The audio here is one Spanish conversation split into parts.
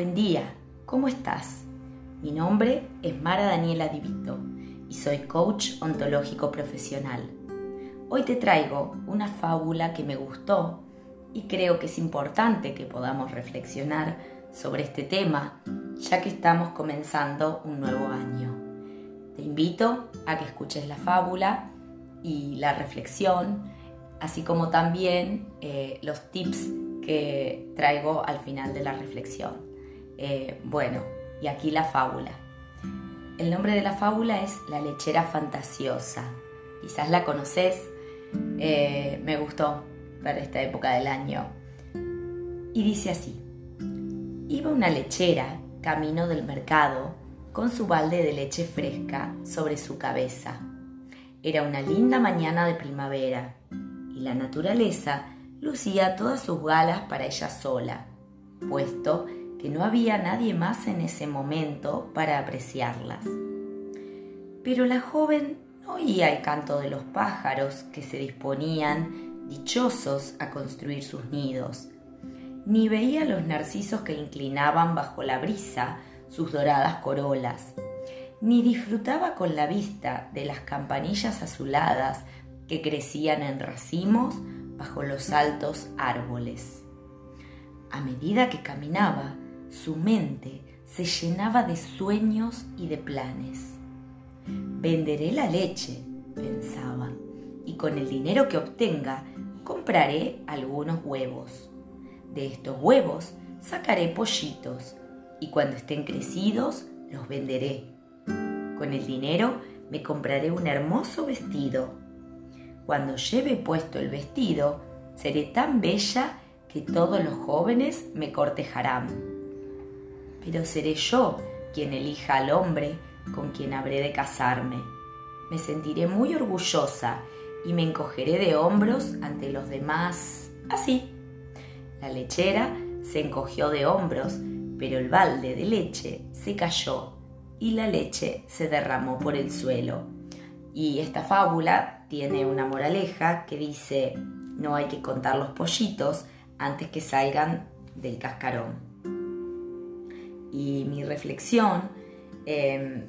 Buen día, ¿cómo estás? Mi nombre es Mara Daniela Divito y soy coach ontológico profesional. Hoy te traigo una fábula que me gustó y creo que es importante que podamos reflexionar sobre este tema ya que estamos comenzando un nuevo año. Te invito a que escuches la fábula y la reflexión, así como también eh, los tips que traigo al final de la reflexión. Eh, bueno, y aquí la fábula. El nombre de la fábula es La lechera fantasiosa. Quizás la conoces, eh, me gustó para esta época del año. Y dice así, iba una lechera camino del mercado con su balde de leche fresca sobre su cabeza. Era una linda mañana de primavera y la naturaleza lucía todas sus galas para ella sola, puesto que no había nadie más en ese momento para apreciarlas. Pero la joven no oía el canto de los pájaros que se disponían, dichosos, a construir sus nidos, ni veía los narcisos que inclinaban bajo la brisa sus doradas corolas, ni disfrutaba con la vista de las campanillas azuladas que crecían en racimos bajo los altos árboles. A medida que caminaba, su mente se llenaba de sueños y de planes. Venderé la leche, pensaba, y con el dinero que obtenga compraré algunos huevos. De estos huevos sacaré pollitos y cuando estén crecidos los venderé. Con el dinero me compraré un hermoso vestido. Cuando lleve puesto el vestido, seré tan bella que todos los jóvenes me cortejarán pero seré yo quien elija al hombre con quien habré de casarme. Me sentiré muy orgullosa y me encogeré de hombros ante los demás. Así. La lechera se encogió de hombros, pero el balde de leche se cayó y la leche se derramó por el suelo. Y esta fábula tiene una moraleja que dice, no hay que contar los pollitos antes que salgan del cascarón y mi reflexión em,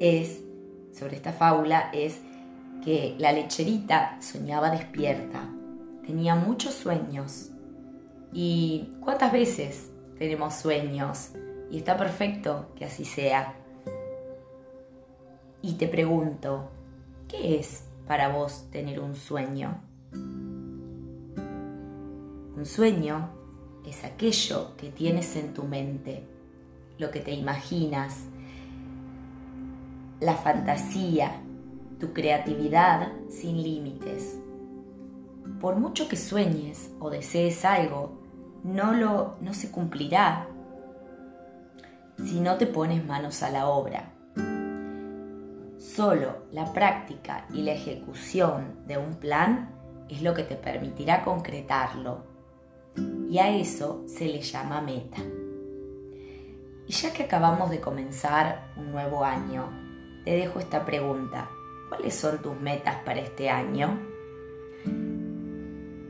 es sobre esta fábula es que la lecherita soñaba despierta, tenía muchos sueños. ¿Y cuántas veces tenemos sueños? Y está perfecto que así sea. Y te pregunto, ¿qué es para vos tener un sueño? Un sueño es aquello que tienes en tu mente, lo que te imaginas, la fantasía, tu creatividad sin límites. Por mucho que sueñes o desees algo, no lo no se cumplirá si no te pones manos a la obra. Solo la práctica y la ejecución de un plan es lo que te permitirá concretarlo y a eso se le llama meta. Y ya que acabamos de comenzar un nuevo año, te dejo esta pregunta. ¿Cuáles son tus metas para este año?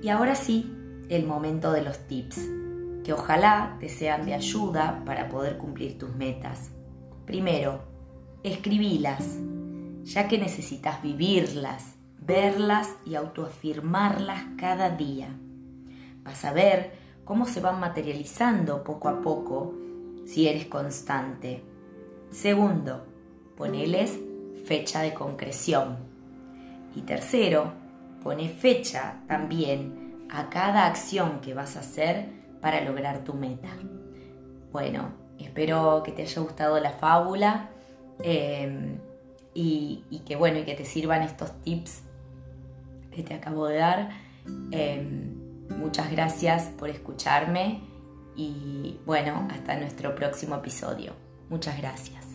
Y ahora sí, el momento de los tips, que ojalá te sean de ayuda para poder cumplir tus metas. Primero, escribílas, ya que necesitas vivirlas, verlas y autoafirmarlas cada día. Vas a ver cómo se van materializando poco a poco si eres constante. Segundo, poneles fecha de concreción. Y tercero, pone fecha también a cada acción que vas a hacer para lograr tu meta. Bueno, espero que te haya gustado la fábula em, y, que bueno y que te sirvan estos tips que te acabo de dar. Em, Muchas gracias por escucharme y bueno, hasta nuestro próximo episodio. Muchas gracias.